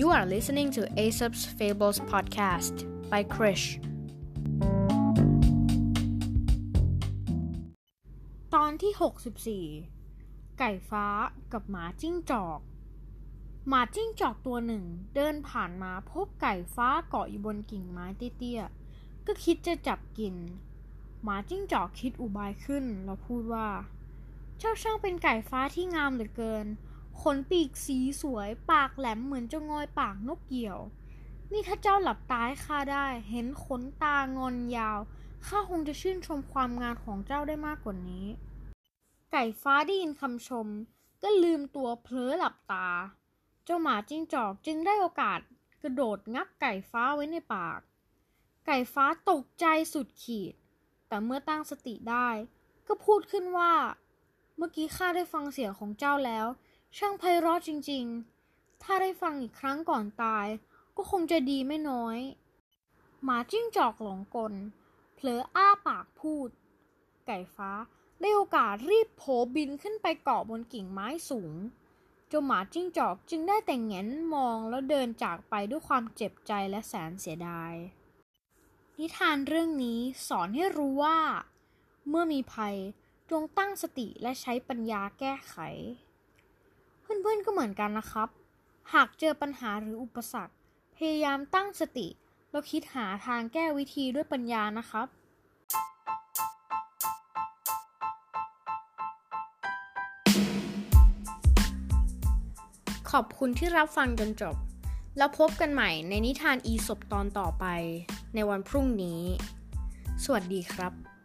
You are listening to Aesop's Fables podcast by Krish ตอนที่ 64 ไก่ฟ้ากับหมาจิ้งจอก หมาจิ้งจอกตัวหนึ่งเดินผ่านมาพบไก่ฟ้าเกาะอยู่บนกิ่งไม้เตี้ยๆ ก็คิดจะจับกิน หมาจิ้งจอกคิดอุบายขึ้นแล้วพูดว่า เจ้าช่างเป็นไก่ฟ้าที่งามเหลือเกิน ขนปีกสีสวย ปากแหลมเหมือนจะงอยปากนกเหยี่ยว นี่ถ้าเจ้าหลับตาให้ข้าได้ เห็นขนตางอนยาว ข้าคงจะชื่นชมความงามของเจ้าได้มากกว่านี้ ไก่ฟ้าได้ยินคำชม ก็ลืมตัวเพลอหลับตา เจ้าหมาจิ้งจอกจึงได้โอกาสกระโดดงับไก่ฟ้าไว้ในปาก ไก่ฟ้าตกใจสุดขีด แต่เมื่อตั้งสติได้ ก็พูดขึ้นว่า เมื่อกี้ข้าได้ฟังเสียงของเจ้าแล้ว ช่างไพเราะจริงๆ ถ้าได้ฟังอีกครั้งก่อนตาย ก็คงจะดีไม่น้อย หมาจิ้งจอกหลงกล เผลออ้าปากพูด ไก่ฟ้าได้โอกาสรีบโผบินขึ้นไปเกาะบนกิ่งไม้สูงเจ้าหมาจิ้งจอกจึงได้แต่งแงนมองแล้วเดินจากไปด้วยความเจ็บใจและแสนเสียดาย นิทานเรื่องนี้สอนให้รู้ว่า เมื่อมีภัยจงตั้งสติและใช้ปัญญาแก้ไข เพื่อนๆก็เหมือนกันนะครับ หากเจอปัญหาหรืออุปสรรค พยายามตั้งสติ แล้วคิดหาทางแก้วิธีด้วยปัญญานะครับ ขอบคุณที่รับฟังจนจบ แล้วพบกันใหม่ในนิทานอีสบตอนต่อไปในวันพรุ่งนี้ สวัสดีครับ